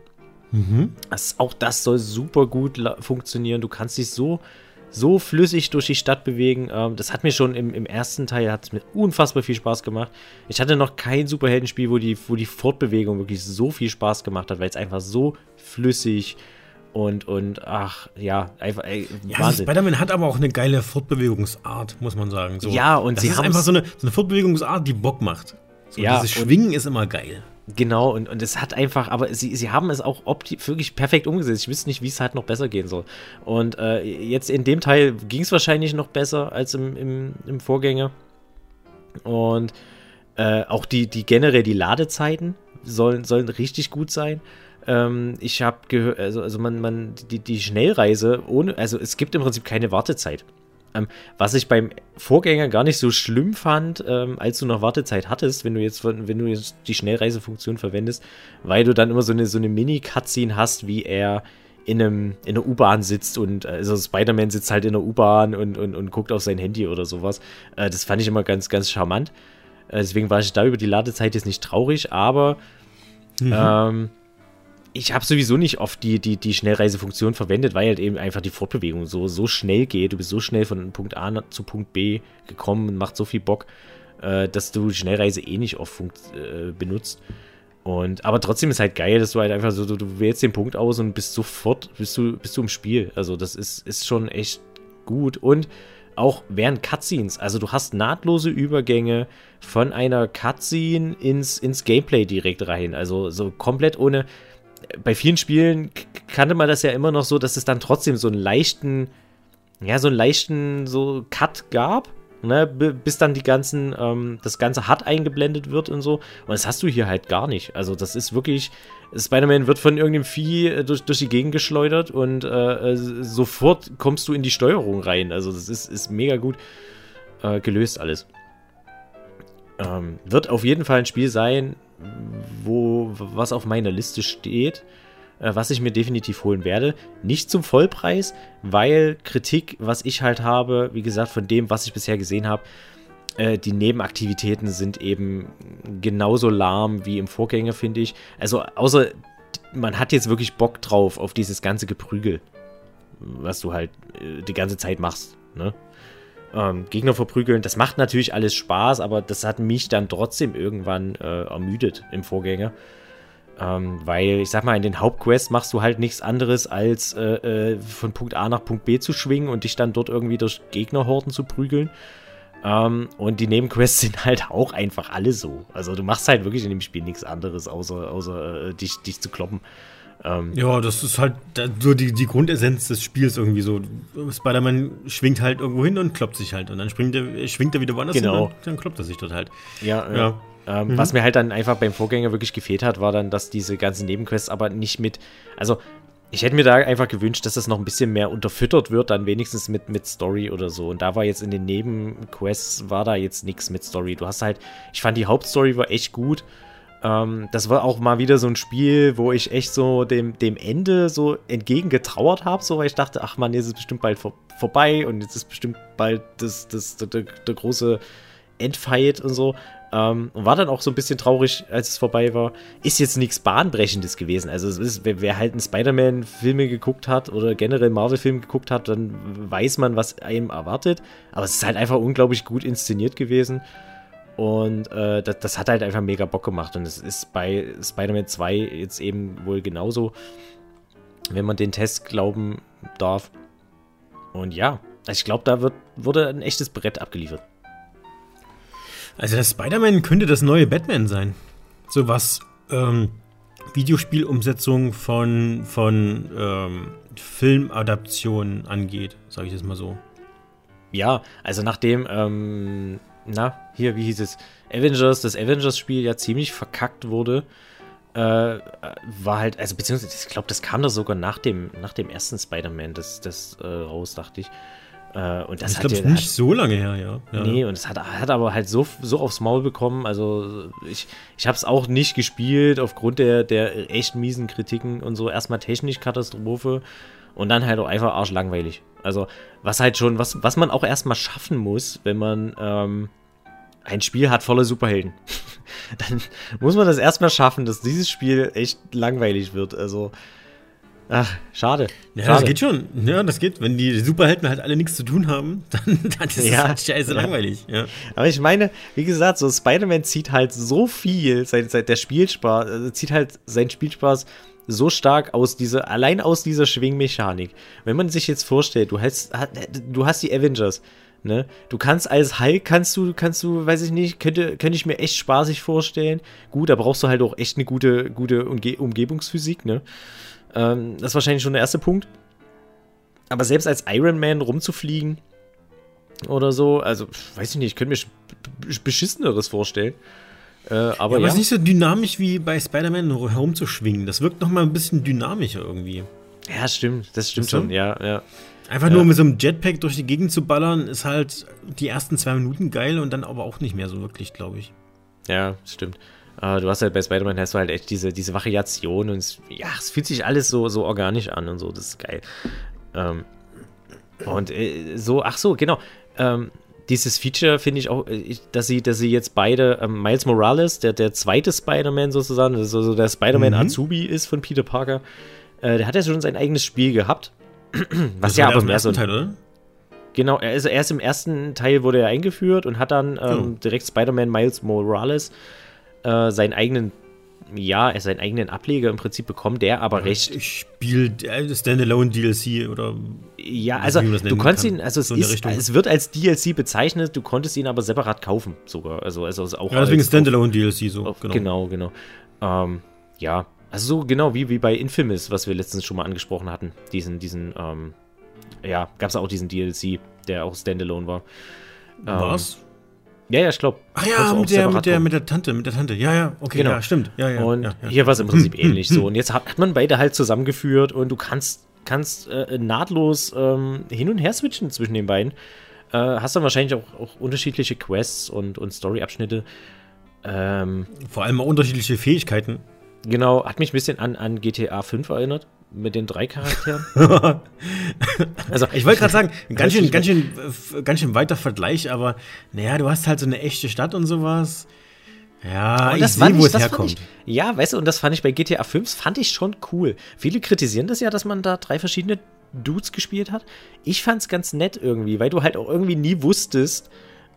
Mhm. Das, auch das soll super gut funktionieren. Du kannst dich so, so flüssig durch die Stadt bewegen. Ähm, das hat mir schon im, im ersten Teil hat's mir unfassbar viel Spaß gemacht. Ich hatte noch kein Superheldenspiel, wo die, wo die Fortbewegung wirklich so viel Spaß gemacht hat, weil es einfach so flüssig und, und ach, ja, einfach, ey, ja, also Spider-Man hat aber auch eine geile Fortbewegungsart, muss man sagen. So, ja, und das sie ist einfach so eine, so eine Fortbewegungsart, die Bock macht. So, ja, dieses Schwingen ist immer geil. Genau, und, und es hat einfach, aber sie, sie haben es auch wirklich perfekt umgesetzt. Ich wüsste nicht, wie es halt noch besser gehen soll. Und äh, jetzt in dem Teil ging es wahrscheinlich noch besser als im, im, im Vorgänger. Und äh, auch die, die generell die Ladezeiten sollen, sollen richtig gut sein. Ähm, ich habe gehört, also, also man, man, die, die Schnellreise ohne, also es gibt im Prinzip keine Wartezeit. Ähm, was ich beim Vorgänger gar nicht so schlimm fand, ähm, als du noch Wartezeit hattest, wenn du jetzt, wenn du jetzt die Schnellreisefunktion verwendest, weil du dann immer so eine, so eine Mini-Cutscene hast, wie er in, einem, in einer U-Bahn sitzt und also Spider-Man sitzt halt in der U-Bahn und, und, und guckt auf sein Handy oder sowas. Äh, das fand ich immer ganz, ganz charmant. Äh, deswegen war ich da über die Ladezeit jetzt nicht traurig, aber mhm. ähm, ich habe sowieso nicht oft die, die, die Schnellreisefunktion verwendet, weil halt eben einfach die Fortbewegung so, so schnell geht. Du bist so schnell von Punkt A zu Punkt B gekommen und macht so viel Bock, äh, dass du Schnellreise eh nicht oft äh, benutzt. Und, aber trotzdem ist halt geil, dass du halt einfach so, du, du wählst den Punkt aus und bist sofort, bist du, bist du im Spiel. Also das ist, ist schon echt gut. Und auch während Cutscenes, also du hast nahtlose Übergänge von einer Cutscene ins, ins Gameplay direkt rein. Also so komplett ohne, bei vielen Spielen kannte man das ja immer noch so, dass es dann trotzdem so einen leichten, ja, so einen leichten so Cut gab, ne, bis dann die ganzen, ähm, das Ganze hart eingeblendet wird und so. Und das hast du hier halt gar nicht. Also das ist wirklich, Spider-Man wird von irgendeinem Vieh äh, durch, durch die Gegend geschleudert und äh, äh, sofort kommst du in die Steuerung rein. Also das ist, ist mega gut äh, gelöst alles. Ähm, wird auf jeden Fall ein Spiel sein, wo, was auf meiner Liste steht, äh, was ich mir definitiv holen werde. Nicht zum Vollpreis, weil Kritik, was ich halt habe, wie gesagt, von dem, was ich bisher gesehen habe, äh, die Nebenaktivitäten sind eben genauso lahm wie im Vorgänger, finde ich. Also, außer man hat jetzt wirklich Bock drauf auf dieses ganze Geprügel, was du halt äh, die ganze Zeit machst. Ne? Ähm, Gegner verprügeln. Das macht natürlich alles Spaß, aber das hat mich dann trotzdem irgendwann äh, ermüdet im Vorgänger. Ähm, weil ich sag mal, in den Hauptquests machst du halt nichts anderes, als äh, äh, von Punkt A nach Punkt B zu schwingen und dich dann dort irgendwie durch Gegnerhorden zu prügeln. Ähm, und die Nebenquests [laughs] sind halt auch einfach alle so. Also du machst halt wirklich in dem Spiel nichts anderes, außer, außer äh, dich, dich zu kloppen. Ähm, ja, das ist halt so die, die Grundessenz des Spiels irgendwie so. Spider-Man schwingt halt irgendwo hin und kloppt sich halt. Und dann springt er, schwingt er wieder woanders genau. hin und dann kloppt er sich dort halt. Ja, ja. ja. Ähm, mhm. Was mir halt dann einfach beim Vorgänger wirklich gefehlt hat, war dann, dass diese ganzen Nebenquests aber nicht mit. Also, ich hätte mir da einfach gewünscht, dass das noch ein bisschen mehr unterfüttert wird, dann wenigstens mit, mit Story oder so. Und da war jetzt in den Nebenquests, war da jetzt nichts mit Story. Du hast halt, ich fand die Hauptstory war echt gut. Ähm, das war auch mal wieder so ein Spiel, wo ich echt so dem, dem Ende so entgegengetrauert habe, so weil ich dachte, ach man, jetzt ist es bestimmt bald vor, vorbei und jetzt ist bestimmt bald das, das, das, der, der große Endfight und so. Ähm, und war dann auch so ein bisschen traurig, als es vorbei war. Ist jetzt nichts Bahnbrechendes gewesen. Also ist, wer, wer halt einen Spider-Man-Filme geguckt hat oder generell Marvel-Filme geguckt hat, dann weiß man, was einem erwartet. Aber es ist halt einfach unglaublich gut inszeniert gewesen. Und äh, das, das, hat halt einfach mega Bock gemacht. Und es ist bei Spider-Man 2 jetzt eben wohl genauso, wenn man den Test glauben darf. Und ja, also ich glaube, da wird, wurde ein echtes Brett abgeliefert. Also das Spider-Man könnte das neue Batman sein. So was ähm, Videospielumsetzung von, von ähm, Filmadaptionen angeht, sage ich jetzt mal so. Ja, also nachdem ähm, na, hier, wie hieß es? Avengers, das Avengers-Spiel ja ziemlich verkackt wurde, äh, war halt, also beziehungsweise, ich glaube, das kam da sogar nach dem, nach dem ersten Spider-Man, das, das äh, raus, dachte ich. Äh, und das ich glaube, ja, nicht hat, so lange her, ja. ja. Nee, und es hat, hat aber halt so, so aufs Maul bekommen. Also ich, ich habe es auch nicht gespielt aufgrund der, der echt miesen Kritiken und so. Erstmal technisch Katastrophe und dann halt auch einfach arschlangweilig. Also, was halt schon, was, was man auch erstmal schaffen muss, wenn man ähm, ein Spiel hat voller Superhelden. [laughs] Dann muss man das erstmal schaffen, dass dieses Spiel echt langweilig wird. Also, Ach, schade. Ja, schade. das geht schon. Ja, das geht. Wenn die Superhelden halt alle nichts zu tun haben, [laughs] dann, dann ist ja. halt scheiße langweilig. Ja. Aber ich meine, wie gesagt, so Spider-Man zieht halt so viel, seit, seit der Spielspaß, also zieht halt seinen Spielspaß so stark aus dieser, allein aus dieser Schwingmechanik. Wenn man sich jetzt vorstellt, du hast, du hast die Avengers, ne? Du kannst als Hulk, kannst du, kannst du, weiß ich nicht, könnte, könnte ich mir echt spaßig vorstellen. Gut, da brauchst du halt auch echt eine gute, gute Umge Umgebungsphysik, ne? Ähm, das ist wahrscheinlich schon der erste Punkt. Aber selbst als Iron Man rumzufliegen oder so, also, weiß ich nicht, ich könnte mir beschisseneres vorstellen. Äh, aber ja, aber ja. ist nicht so dynamisch wie bei Spider-Man herumzuschwingen. Das wirkt noch mal ein bisschen dynamischer irgendwie. Ja, stimmt, das stimmt schon, ja, ja. Einfach ja. nur mit so einem Jetpack durch die Gegend zu ballern, ist halt die ersten zwei Minuten geil und dann aber auch nicht mehr so wirklich, glaube ich. Ja, stimmt. Uh, du hast halt bei Spider-Man hast du halt echt diese, diese Variation und es, ja, es fühlt sich alles so, so organisch an und so, das ist geil. Ähm, und äh, so, ach so, genau. Ähm, dieses Feature finde ich auch, äh, dass sie, dass sie jetzt beide, ähm, Miles Morales, der, der zweite Spider-Man sozusagen, also so der Spider-Man mhm. Azubi ist von Peter Parker, äh, der hat ja schon sein eigenes Spiel gehabt. [clears throat] was ja aber mehr so. Teil, oder? Genau, er ist, erst im ersten Teil wurde er eingeführt und hat dann ähm, oh. direkt Spider-Man Miles Morales äh, seinen eigenen ja, seinen eigenen Ableger im Prinzip bekommen, der aber ja, recht. Spielt äh, Standalone DLC oder. Ja, also du konntest ihn, also es, so ist, es wird als DLC bezeichnet, du konntest ihn aber separat kaufen sogar. Also, also auch. Ja, deswegen Standalone DLC so. Auf, genau, genau. genau. Ähm, ja, also so genau wie, wie bei Infamous, was wir letztens schon mal angesprochen hatten. Diesen, diesen, ähm, ja, gab es auch diesen DLC, der auch Standalone war. Was? Ja, ja, ich glaube. Ach ja, mit der, mit, der, mit der Tante, mit der Tante. Ja, ja, okay, genau. ja, stimmt. Ja, ja, und ja, ja. hier war es im [laughs] Prinzip ähnlich so. Und jetzt hat, hat, man beide halt zusammengeführt und du kannst, kannst äh, nahtlos ähm, hin und her switchen zwischen den beiden. Äh, hast dann wahrscheinlich auch, auch unterschiedliche Quests und, und Story-Abschnitte. Ähm, Vor allem auch unterschiedliche Fähigkeiten. Genau, hat mich ein bisschen an, an GTA 5 erinnert mit den drei Charakteren. [laughs] also ich wollte gerade sagen, [laughs] ganz schön, ganz schön, ganz schön weiter Vergleich, aber naja, du hast halt so eine echte Stadt und sowas. Ja, ich sehe, wo es herkommt. Ich, ja, weißt du, und das fand ich bei GTA 5, fand ich schon cool. Viele kritisieren das ja, dass man da drei verschiedene Dudes gespielt hat. Ich fand es ganz nett irgendwie, weil du halt auch irgendwie nie wusstest,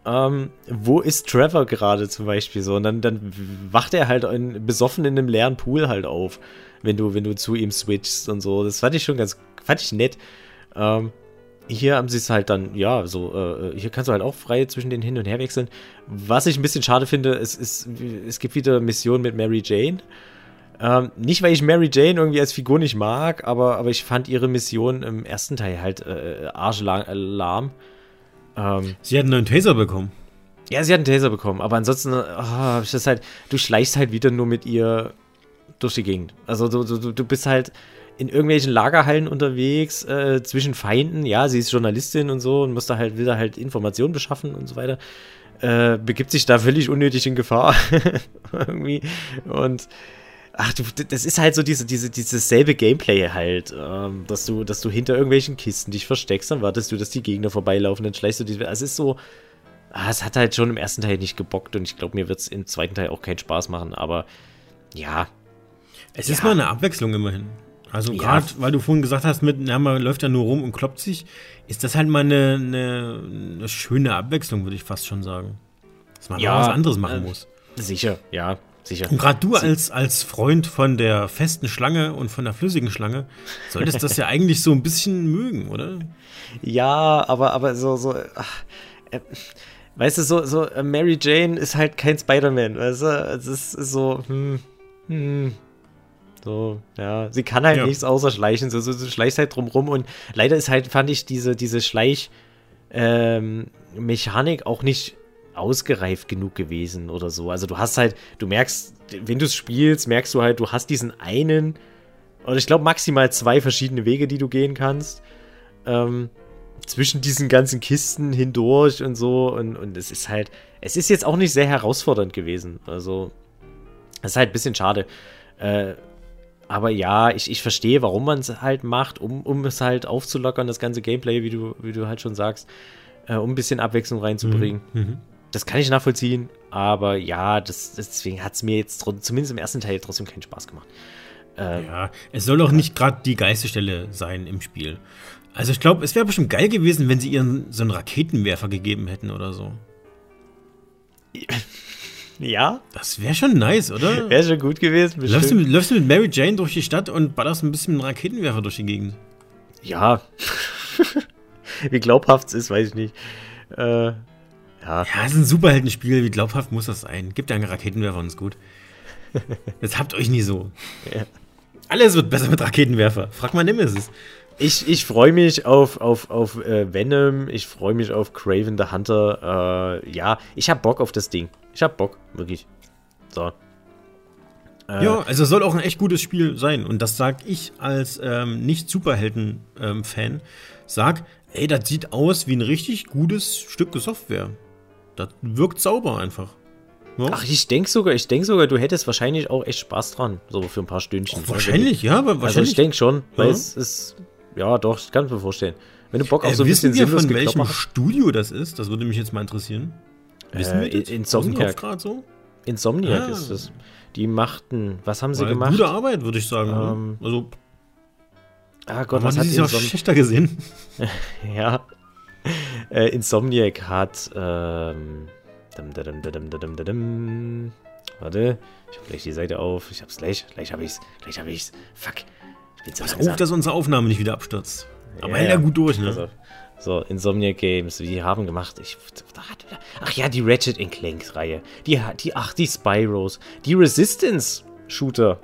ähm, wo ist Trevor gerade zum Beispiel so. Und dann, dann wacht er halt in, besoffen in einem leeren Pool halt auf wenn du, wenn du zu ihm switchst und so. Das fand ich schon ganz, fand ich nett. Ähm, hier haben sie es halt dann, ja, so, äh, hier kannst du halt auch frei zwischen den hin und her wechseln. Was ich ein bisschen schade finde, es, ist, es gibt wieder Missionen mit Mary Jane. Ähm, nicht, weil ich Mary Jane irgendwie als Figur nicht mag, aber, aber ich fand ihre Mission im ersten Teil halt äh, arschlahm. Ähm, sie hat einen neuen Taser bekommen. Ja, sie hat einen Taser bekommen, aber ansonsten, oh, das halt, du schleichst halt wieder nur mit ihr durch die Gegend. Also du, du, du bist halt in irgendwelchen Lagerhallen unterwegs, äh, zwischen Feinden, ja, sie ist Journalistin und so und muss da halt, will da halt Informationen beschaffen und so weiter. Äh, begibt sich da völlig unnötig in Gefahr. [laughs] Irgendwie. Und ach du, das ist halt so diese, diese, dieses selbe Gameplay halt, ähm, dass du, dass du hinter irgendwelchen Kisten dich versteckst, dann wartest du, dass die Gegner vorbeilaufen, dann schleichst du die. Also es ist so. Ah, es hat halt schon im ersten Teil nicht gebockt und ich glaube, mir wird es im zweiten Teil auch keinen Spaß machen, aber ja, es ja. ist mal eine Abwechslung immerhin. Also ja. gerade, weil du vorhin gesagt hast, mit, na, man läuft ja nur rum und kloppt sich, ist das halt mal eine, eine, eine schöne Abwechslung, würde ich fast schon sagen. Dass man ja, mal was anderes machen äh, muss. Sicher, ja, sicher. Und gerade du als, als Freund von der festen Schlange und von der flüssigen Schlange, solltest das ja [laughs] eigentlich so ein bisschen mögen, oder? Ja, aber, aber so, so, ach, äh, weißt du, so, so, äh, Mary Jane ist halt kein Spider-Man, weißt du? Es ist so, hm, hm, so, ja. Sie kann halt ja. nichts außer schleichen. So, so, so schleicht halt drumrum und leider ist halt, fand ich diese, diese Schleich-Mechanik ähm, auch nicht ausgereift genug gewesen oder so. Also du hast halt, du merkst, wenn du es spielst, merkst du halt, du hast diesen einen, oder ich glaube maximal zwei verschiedene Wege, die du gehen kannst. Ähm, zwischen diesen ganzen Kisten hindurch und so. Und, und es ist halt, es ist jetzt auch nicht sehr herausfordernd gewesen. Also, es ist halt ein bisschen schade. Äh, aber ja, ich, ich verstehe, warum man es halt macht, um, um es halt aufzulockern, das ganze Gameplay, wie du, wie du halt schon sagst, äh, um ein bisschen Abwechslung reinzubringen. Mhm. Mhm. Das kann ich nachvollziehen, aber ja, das, deswegen hat es mir jetzt zumindest im ersten Teil trotzdem keinen Spaß gemacht. Ähm, ja, es soll doch nicht gerade die geilste Stelle sein im Spiel. Also ich glaube, es wäre bestimmt geil gewesen, wenn sie ihren so einen Raketenwerfer gegeben hätten oder so. [laughs] Ja? Das wäre schon nice, oder? Wäre schon gut gewesen. Läufst du, mit, läufst du, mit, Mary Jane durch die Stadt und ballerst ein bisschen mit Raketenwerfer durch die Gegend? Ja. [laughs] Wie glaubhaft es ist, weiß ich nicht. Äh, ja. Ja, es ist ein Superheldenspiel. Wie glaubhaft muss das sein? Gibt ja einen Raketenwerfer und ist gut. [laughs] Jetzt habt euch nie so. Ja. Alles wird besser mit Raketenwerfer. Frag mal Nemesis. Ich, ich freue mich auf, auf, auf äh, Venom, ich freue mich auf Craven the Hunter. Äh, ja, ich habe Bock auf das Ding. Ich habe Bock, wirklich. So. Äh, ja, also soll auch ein echt gutes Spiel sein. Und das sag ich als ähm, Nicht-Superhelden-Fan. Ähm, sag, ey, das sieht aus wie ein richtig gutes Stück Software. Das wirkt sauber einfach. Ja. Ach, ich denke sogar, ich denke sogar, du hättest wahrscheinlich auch echt Spaß dran, so für ein paar Stündchen. Ach, wahrscheinlich, ja, aber wahrscheinlich. Also ich denke schon, weil ja. es ist ja, doch, ich kann mir vorstellen. Wenn du Bock auf äh, so ein bisschen wir von welchem hast. Studio das ist? Das würde mich jetzt mal interessieren. Wissen äh, wir das? Insomniac. gerade so? Insomniac ah. ist das. Die machten, was haben sie War gemacht? Gute Arbeit, würde ich sagen. Ähm, also. Ah Gott, was hat sie auch schlechter gesehen? [laughs] [laughs] ja. Äh, Insomniac hat. Ähm, Warte, ich habe gleich die Seite auf. Ich hab's gleich. Gleich habe ich's. Gleich habe ich's. Fuck. Pass auf, dass unsere Aufnahme nicht wieder abstürzt. Aber ja, hält ja gut durch, ne? Also, so, Insomniac Games, die haben gemacht. Ich, ach ja, die Ratchet Clank-Reihe. Die, die, ach, die Spyros. Die Resistance-Shooter.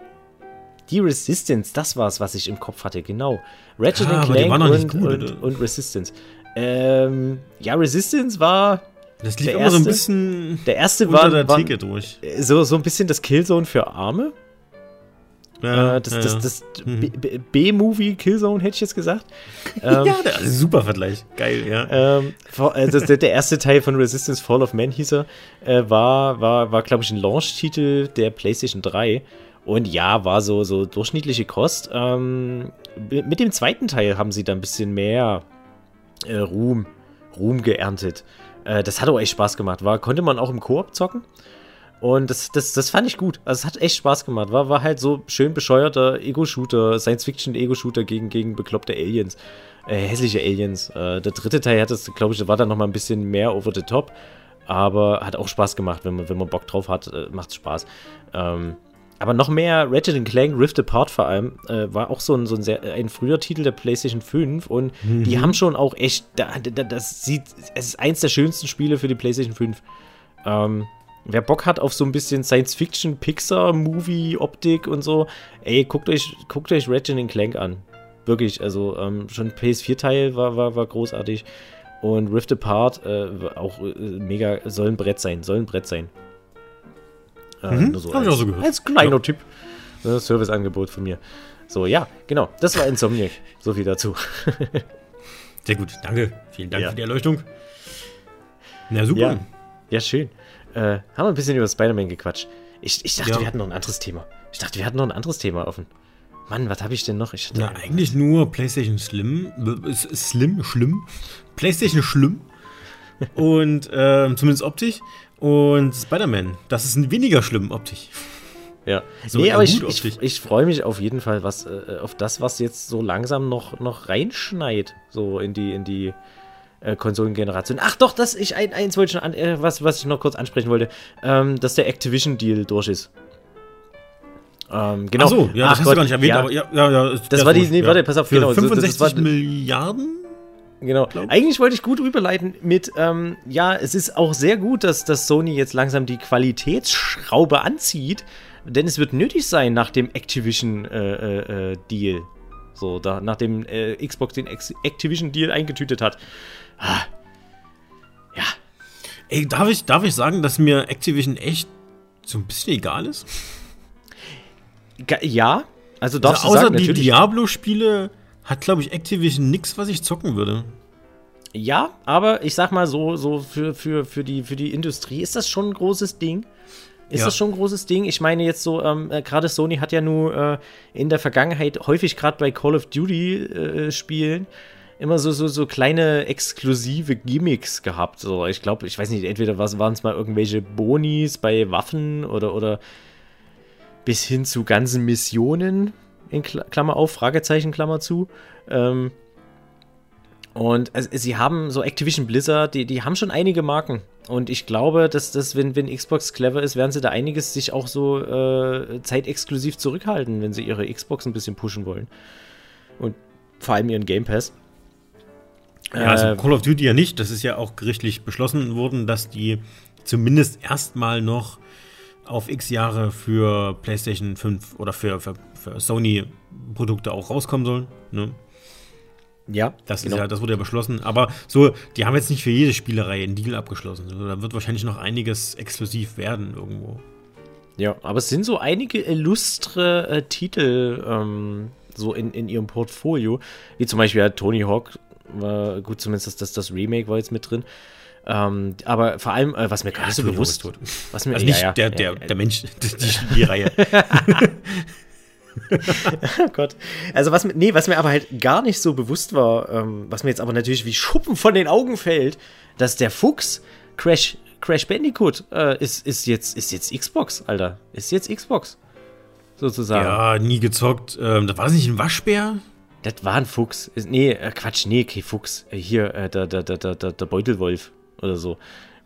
Die Resistance, das war's, was ich im Kopf hatte, genau. Ratchet ja, Clank und, gut, und, und, Resistance. Ähm, ja, Resistance war. Das lief immer erste, so ein bisschen. Der erste war, der war durch. So, so ein bisschen das Killzone für Arme. Ja, äh, das, ja, das, das, mhm. B-Movie Killzone, hätte ich jetzt gesagt. [laughs] Ähm, ja, der, also super Vergleich. Geil, ja. Ähm, das, der erste Teil von Resistance Fall of Man hieß er, äh, war, war, war glaube ich, ein Launch-Titel der PlayStation 3. Und ja, war so, so durchschnittliche Kost. Ähm, mit dem zweiten Teil haben sie da ein bisschen mehr äh, Ruhm, Ruhm geerntet. Äh, das hat auch echt Spaß gemacht. War, konnte man auch im Koop zocken. Und das, das, das fand ich gut. Also es hat echt Spaß gemacht. War, war halt so schön bescheuerter Ego-Shooter, Science-Fiction-Ego-Shooter gegen, gegen bekloppte Aliens. Äh, hässliche Aliens. Äh, der dritte Teil hat das, glaube ich, war dann nochmal ein bisschen mehr over the top. Aber hat auch Spaß gemacht, wenn man, wenn man Bock drauf hat, äh, macht Spaß. Ähm, aber noch mehr Ratchet Clank Rift Apart vor allem äh, war auch so ein, so ein, sehr, ein früher Titel der PlayStation 5 und mhm. die haben schon auch echt, da, da, das sieht, es ist eins der schönsten Spiele für die PlayStation 5. Ähm, Wer Bock hat auf so ein bisschen Science-Fiction, Pixar-Movie-Optik und so, ey, guckt euch, guckt euch Ratchet Clank an. Wirklich, also ähm, schon PS4-Teil war, war, war großartig. Und Rift Apart äh, auch äh, mega, soll ein Brett sein, soll ein Brett sein. Äh, mhm, so hab ich auch so gehört. Als kleiner ja. Typ. Ne, Serviceangebot von mir. So, ja, genau, das war Insomniac. [laughs] so viel dazu. Sehr gut, danke. Vielen Dank ja. für die Erleuchtung. Na super. Ja, ja schön äh, haben wir ein bisschen über Spider-Man gequatscht. Ich, ich dachte, ja. wir hatten noch ein anderes Thema. Ich dachte, wir hatten noch ein anderes Thema offen. Mann, was habe ich denn noch? Ich Na, eigentlich nur PlayStation Slim. Slim, schlimm. PlayStation schlimm. [laughs] Und äh, zumindest optisch. Und Spider-Man. Das ist weniger schlimm optisch. Ja. So nee, aber ich, ich, ich freue mich auf jeden Fall was, äh, auf das, was jetzt so langsam noch, noch reinschneit. So in die, in die äh, Konsolengeneration. Ach doch, das ich ein, eins wollte schon an, äh, was, was ich noch kurz ansprechen wollte, ähm, dass der Activision-Deal durch ist. Ähm, genau. Ach so, ja, das Ach hast Gott, du gar nicht erwähnt, ja. aber ja, ja, ja Das war die, nee, warte, pass auf, Für genau. 65 das, das war, Milliarden? Genau. Eigentlich wollte ich gut überleiten mit, ähm, ja, es ist auch sehr gut, dass, dass Sony jetzt langsam die Qualitätsschraube anzieht, denn es wird nötig sein nach dem Activision-Deal. Äh, äh, so, da, nachdem äh, Xbox den Activision-Deal eingetütet hat. Ah. Ja. Ey, darf ich, darf ich sagen, dass mir Activision echt so ein bisschen egal ist? Ja, also darfst also, außer sagen, die Diablo-Spiele hat, glaube ich, Activision nichts, was ich zocken würde. Ja, aber ich sag mal so, so für, für, für, die, für die Industrie ist das schon ein großes Ding. ist ja. das schon ein großes Ding. Ich meine jetzt so, ähm, äh, gerade Sony hat ja nur äh, in der Vergangenheit häufig gerade bei Call of Duty äh, Spielen immer so, so, so kleine exklusive Gimmicks gehabt. So, ich glaube, ich weiß nicht, entweder waren es mal irgendwelche Bonis bei Waffen oder, oder bis hin zu ganzen Missionen, in Klammer auf, Fragezeichen, Klammer zu. Ähm, und also, sie haben so Activision Blizzard, die, die haben schon einige Marken. Und ich glaube, dass das, wenn, wenn Xbox clever ist, werden sie da einiges sich auch so äh, zeitexklusiv zurückhalten, wenn sie ihre Xbox ein bisschen pushen wollen. Und vor allem ihren Game Pass. Ja, also äh, Call of Duty ja nicht. Das ist ja auch gerichtlich beschlossen worden, dass die zumindest erstmal noch auf x Jahre für PlayStation 5 oder für, für, für Sony-Produkte auch rauskommen sollen. Ne? Ja, das genau. ist ja, das wurde ja beschlossen. Aber so, die haben jetzt nicht für jede Spielerei einen Deal abgeschlossen. Also, da wird wahrscheinlich noch einiges exklusiv werden irgendwo. Ja, aber es sind so einige illustre äh, Titel ähm, so in, in ihrem Portfolio, wie zum Beispiel ja, Tony Hawk war gut, zumindest das, das Remake war jetzt mit drin. Ähm, aber vor allem, äh, was mir gar nicht so bewusst wird. Was mir, also nicht ja, der, der, der Mensch, die, die Reihe. [laughs] oh Gott. Also was, nee, was mir aber halt gar nicht so bewusst war, ähm, was mir jetzt aber natürlich wie Schuppen von den Augen fällt, dass der Fuchs Crash, Crash Bandicoot äh, ist, ist, jetzt, ist jetzt Xbox, Alter. Ist jetzt Xbox. Sozusagen. Ja, nie gezockt. Ähm, da war es nicht ein Waschbär? Das war ein Fuchs. Nee, äh, Quatsch, nee, kein Fuchs. Äh, hier, äh, der, der, der, der, der Beutelwolf oder so.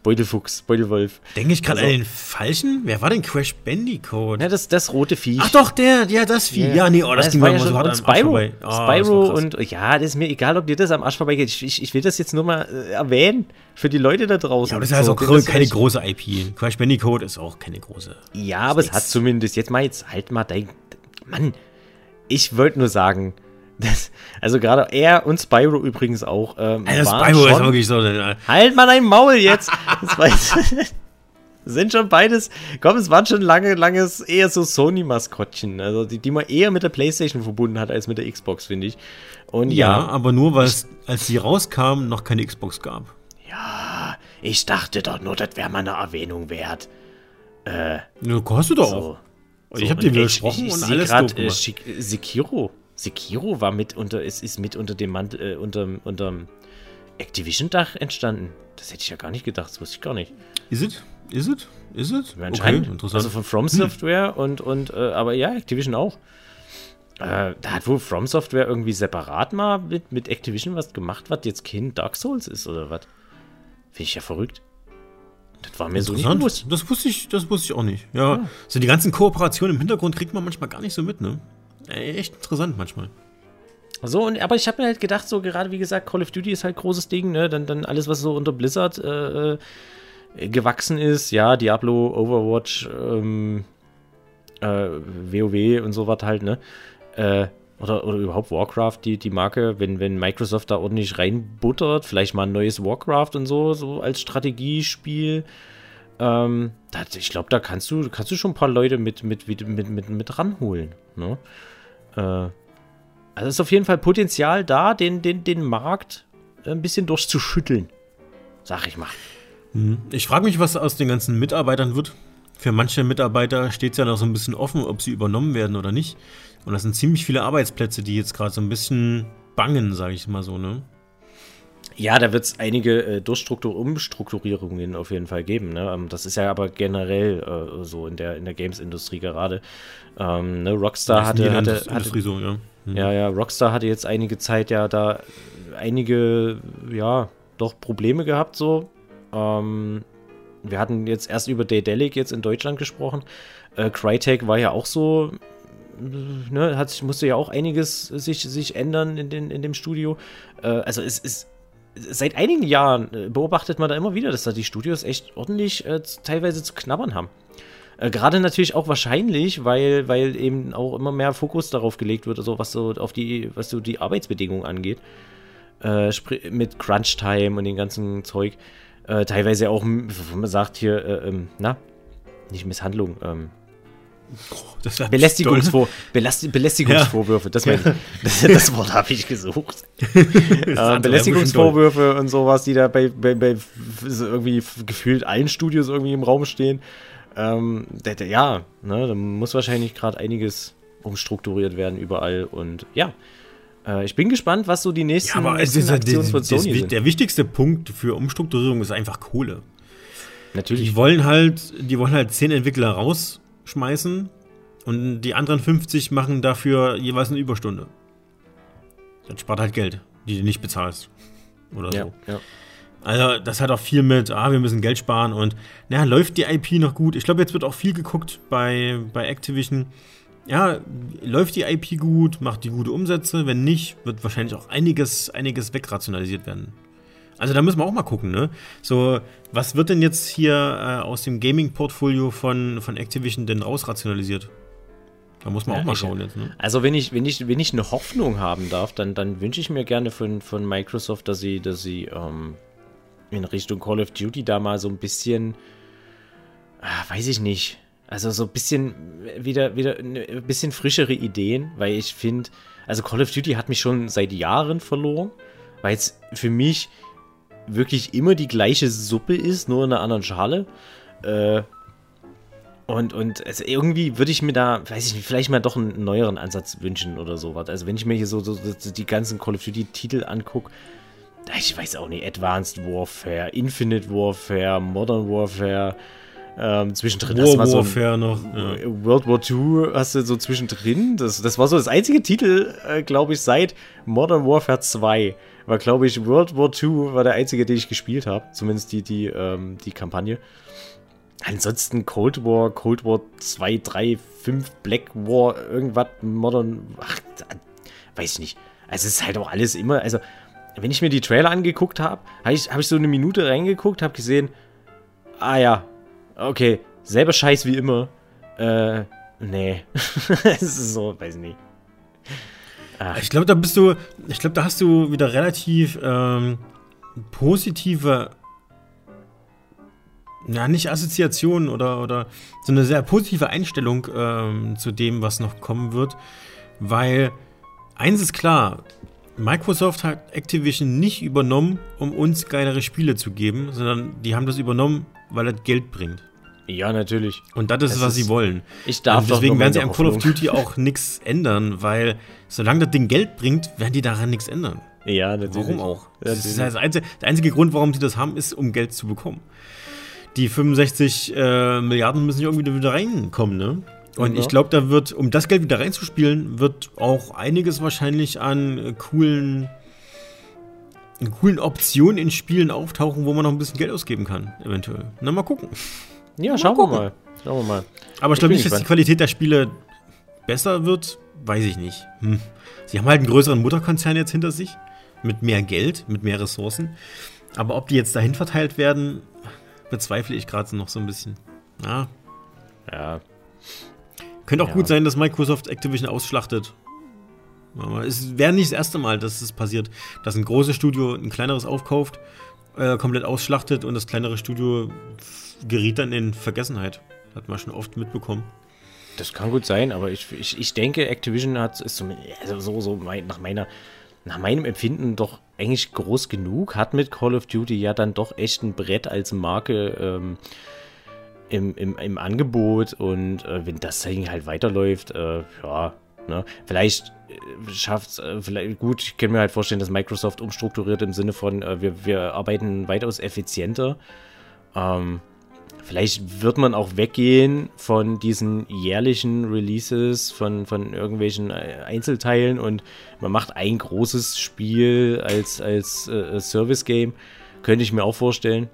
Beutelfuchs, Beutelwolf. Denke ich gerade also, an den falschen? Wer war denn Crash Bandicoot? Ja, das, das rote Vieh. Ach doch, der, ja, das Vieh. Ja, ja nee, oh, das, das ging mir ja so hart am Spyro, Arsch oh, Spyro und ja, das ist mir egal, ob dir das am Arsch vorbeigeht. Ich, ich, ich will das jetzt nur mal äh, erwähnen für die Leute da draußen. Ja, aber das ist also so, keine große IP. Crash Bandicoot ist auch keine große. Ja, aber es hat zumindest, jetzt mal, jetzt halt mal dein, Mann, ich wollte nur sagen, das, also gerade er und Spyro übrigens auch. Ähm, also Spyro ist wirklich so. Äh, halt mal dein Maul jetzt! Das [laughs] sind schon beides. Komm, es waren schon lange, langes eher so Sony-Maskottchen. Also die, die man eher mit der Playstation verbunden hat als mit der Xbox, finde ich. Und ja, ja, aber nur, weil es, als sie rauskamen, noch keine Xbox gab. Ja, ich dachte doch nur, das wäre mal eine Erwähnung wert. Äh. Ja, hast du doch so. auch. So, ich habe dir widersprochen und alles grad, äh, Sekiro Sekiro war mit unter, es ist mit unter dem Mantel, äh, unter, unterm Activision-Dach entstanden. Das hätte ich ja gar nicht gedacht, das wusste ich gar nicht. Ist es? Ist es? Ist es? Anscheinend. Okay, interessant. Also von From hm. Software hm. und, und äh, aber ja, Activision auch. Äh, da hat wohl From Software irgendwie separat mal mit, mit Activision was gemacht, was jetzt kein Dark Souls ist oder was. Finde ich ja verrückt. Das war mir so nicht bewusst. Das wusste ich, das wusste ich auch nicht. Ja, ja. So die ganzen Kooperationen im Hintergrund kriegt man manchmal gar nicht so mit, ne? Echt interessant manchmal. So, und, aber ich habe mir halt gedacht, so gerade wie gesagt, Call of Duty ist halt großes Ding, ne? Dann, dann alles, was so unter Blizzard äh, äh gewachsen ist, ja, Diablo, Overwatch, ähm, äh, WoW und so was halt, ne? Äh, oder, oder überhaupt Warcraft, die, die Marke, wenn, wenn Microsoft da ordentlich reinbuttert, vielleicht mal ein neues Warcraft und so, so als Strategiespiel. Ähm, das, ich glaube, da kannst du, kannst du schon ein paar Leute mit, mit, mit, mit, mit, mit ranholen. Ne? Äh, also ist auf jeden Fall Potenzial da, den, den, den Markt ein bisschen durchzuschütteln. Sag ich mal. Hm. Ich frage mich, was aus den ganzen Mitarbeitern wird. Für manche Mitarbeiter steht es ja noch so ein bisschen offen, ob sie übernommen werden oder nicht. Und das sind ziemlich viele Arbeitsplätze, die jetzt gerade so ein bisschen bangen, sage ich mal so, ne? Ja, da wird es einige äh, Durchstruktur Umstrukturierungen auf jeden Fall geben. Ne? Ähm, das ist ja aber generell äh, so in der, in der Games-Industrie gerade. Ähm, ne? Rockstar hatte, hatte, hatte so, ja. Mhm. ja, ja, Rockstar hatte jetzt einige Zeit ja da einige, ja, doch Probleme gehabt so. Ähm, wir hatten jetzt erst über Daedalic jetzt in Deutschland gesprochen. Äh, Crytek war ja auch so, ne, hat, musste ja auch einiges sich, sich ändern in, den, in dem Studio. Äh, also es ist seit einigen Jahren äh, beobachtet man da immer wieder, dass da die Studios echt ordentlich äh, teilweise zu knabbern haben. Äh, Gerade natürlich auch wahrscheinlich, weil, weil eben auch immer mehr Fokus darauf gelegt wird, also was so auf die, was so die Arbeitsbedingungen angeht. Äh, mit Crunch-Time und dem ganzen Zeug. Äh, teilweise auch, man sagt hier, äh, ähm, na, nicht Misshandlung, ähm, Oh, Belästigungsvor Belast Belästigungsvorwürfe, ja. das, mein, das, das, Wort habe ich gesucht. [laughs] äh, Belästigungsvorwürfe und sowas, die da bei, bei, bei irgendwie gefühlt allen Studios irgendwie im Raum stehen. Ähm, ja, ne, da muss wahrscheinlich gerade einiges umstrukturiert werden überall und ja. Äh, ich bin gespannt, was so die nächsten, ja, aber nächsten ist, Aktionen von Sony sind. Der wichtigste Punkt für Umstrukturierung ist einfach Kohle. Natürlich. Die wollen halt, die wollen halt zehn Entwickler rausschmeißen und die anderen 50 machen dafür jeweils eine Überstunde. Das spart halt Geld, die du nicht bezahlst. Oder ja, so. Ja. Also, das hat auch viel mit, ah, wir müssen Geld sparen und, naja, läuft die IP noch gut? Ich glaube, jetzt wird auch viel geguckt bei, bei Activision. Ja, läuft die IP gut, macht die gute Umsätze? Wenn nicht, wird wahrscheinlich auch einiges, einiges wegrationalisiert werden. Also da müssen wir auch mal gucken, ne? So, was wird denn jetzt hier äh, aus dem Gaming-Portfolio von, von Activision denn rausrationalisiert? Da muss man ja, auch mal schauen jetzt. Ne? Also wenn ich, wenn ich, wenn ich eine Hoffnung haben darf, dann, dann wünsche ich mir gerne von, von Microsoft, dass sie, dass sie ähm, in Richtung Call of Duty da mal so ein bisschen, ah, weiß ich nicht, also so ein bisschen wieder, wieder ein bisschen frischere Ideen, weil ich finde, also Call of Duty hat mich schon seit Jahren verloren, weil es für mich wirklich immer die gleiche Suppe ist, nur in einer anderen Schale. Äh, und, und also irgendwie würde ich mir da, weiß ich nicht, vielleicht mal doch einen neueren Ansatz wünschen oder sowas. Also wenn ich mir hier so, so, so die ganzen Call of Duty-Titel angucke, ich weiß auch nicht, Advanced Warfare, Infinite Warfare, Modern Warfare, ähm, zwischendrin War hast du Warfare so noch. Ja. World War II hast du so zwischendrin. Das, das war so das einzige Titel, äh, glaube ich, seit Modern Warfare 2. War, glaube ich, World War II war der einzige, den ich gespielt habe. Zumindest die, die, ähm, die Kampagne. Ansonsten Cold War, Cold War 2, 3, 5, Black War, irgendwas, Modern, ach, weiß ich nicht. Also es ist halt auch alles immer, also wenn ich mir die Trailer angeguckt habe, habe ich, hab ich so eine Minute reingeguckt, habe gesehen, ah ja, okay, selber Scheiß wie immer. Äh, nee. [laughs] es ist so, weiß nicht. Ach. Ich glaube, da bist du, ich glaube, da hast du wieder relativ ähm, positive ja, nicht Assoziationen oder, oder so eine sehr positive Einstellung ähm, zu dem, was noch kommen wird. Weil eins ist klar, Microsoft hat Activision nicht übernommen, um uns geilere Spiele zu geben, sondern die haben das übernommen, weil das Geld bringt. Ja, natürlich. Und das ist, es was ist, sie wollen. Ich darf Und deswegen werden sie am Call of Duty auch nichts ändern, weil solange das Ding Geld bringt, werden die daran nichts ändern. Ja, natürlich. Warum auch? Das ist das einzige, der einzige Grund, warum sie das haben, ist, um Geld zu bekommen die 65 äh, Milliarden müssen ja irgendwie wieder reinkommen, ne? Und ja. ich glaube, da wird, um das Geld wieder reinzuspielen, wird auch einiges wahrscheinlich an äh, coolen, coolen Optionen in Spielen auftauchen, wo man noch ein bisschen Geld ausgeben kann, eventuell. Na, mal gucken. Ja, mal schauen gucken. wir mal. Schauen wir mal. Aber ich glaube nicht, dass die Qualität der Spiele besser wird, weiß ich nicht. Hm. Sie haben halt einen größeren Mutterkonzern jetzt hinter sich, mit mehr Geld, mit mehr Ressourcen. Aber ob die jetzt dahin verteilt werden, bezweifle ich gerade noch so ein bisschen. Ja. Ja. Könnte auch ja. gut sein, dass Microsoft Activision ausschlachtet. Aber es wäre nicht das erste Mal, dass es passiert, dass ein großes Studio ein kleineres aufkauft, äh, komplett ausschlachtet und das kleinere Studio geriet dann in Vergessenheit. Hat man schon oft mitbekommen. Das kann gut sein, aber ich, ich, ich denke, Activision hat ist so, also so, so nach meiner nach meinem Empfinden doch eigentlich groß genug, hat mit Call of Duty ja dann doch echt ein Brett als Marke ähm, im, im, im Angebot und äh, wenn das Ding halt weiterläuft, äh, ja, ne, vielleicht äh, schafft es, äh, vielleicht, gut, ich kann mir halt vorstellen, dass Microsoft umstrukturiert im Sinne von, äh, wir, wir arbeiten weitaus effizienter. Ähm, Vielleicht wird man auch weggehen von diesen jährlichen Releases von, von irgendwelchen äh, Einzelteilen und man macht ein großes Spiel als, als äh, Service-Game. Könnte ich mir auch vorstellen.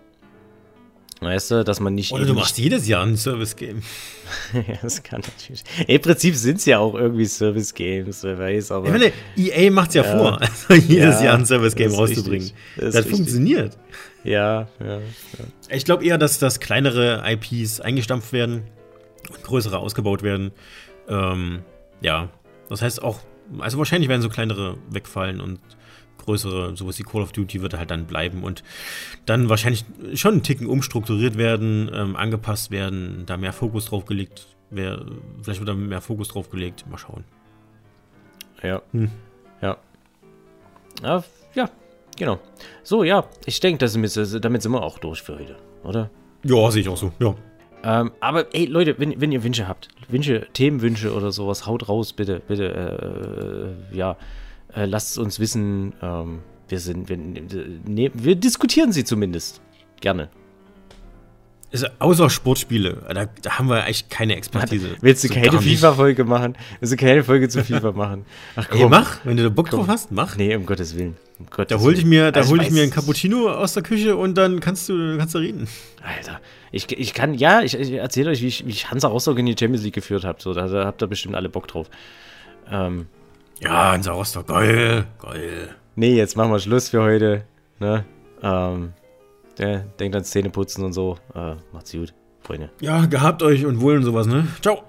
Weißt du, dass man nicht. Oder du machst jedes Jahr ein Service-Game. [laughs] ja, das kann natürlich. Im Prinzip sind es ja auch irgendwie Service-Games, wer weiß, aber. Ich meine, EA macht es ja, ja, vor, also [laughs] jedes ja, Jahr ein Service-Game rauszubringen. Das, das funktioniert. Ja, ja. ja. Ich glaube eher, dass, dass kleinere IPs eingestampft werden und größere ausgebaut werden. Ähm, ja, das heißt auch, also wahrscheinlich werden so kleinere wegfallen und größere, sowas wie Call of Duty wird halt dann bleiben und dann wahrscheinlich schon einen Ticken umstrukturiert werden, ähm, angepasst werden, da mehr Fokus drauf gelegt, wär, vielleicht wird da mehr Fokus drauf gelegt, mal schauen. Ja. Hm. Ja. Ja, ja, Genau. So, ja, ich denke, damit sind wir auch durch für heute, oder? Ja, sehe ich auch so, ja. Ähm, aber ey, Leute, wenn, wenn ihr Wünsche habt, Wünsche, Themenwünsche oder sowas, haut raus, bitte, bitte, äh, ja, äh, lasst es uns wissen. Ähm, wir sind, wir, ne, wir diskutieren sie zumindest. Gerne. Also außer Sportspiele, da, da, haben wir echt keine Expertise. Willst du so keine FIFA-Folge machen? Willst du keine Folge zu FIFA machen? Ach komm. Ey, mach, wenn du da Bock komm. drauf hast, mach. Nee, um Gottes Willen. Um Gottes da hol ich mir, da also hol ich mir ein Cappuccino aus der Küche und dann kannst du, kannst du reden. Alter, ich, ich kann, ja, ich, ich erzähle euch, wie ich, wie ich Hansa Rostock in die Champions League geführt habe. So, da, da habt ihr bestimmt alle Bock drauf. Ähm, ja, Hansa Rostock, geil, geil. Nee, jetzt machen wir Schluss für heute. Ne? Ähm, der denkt an Zähneputzen und so. Äh, macht's gut, Freunde. Ja, gehabt euch und wohl und sowas, ne? Ciao.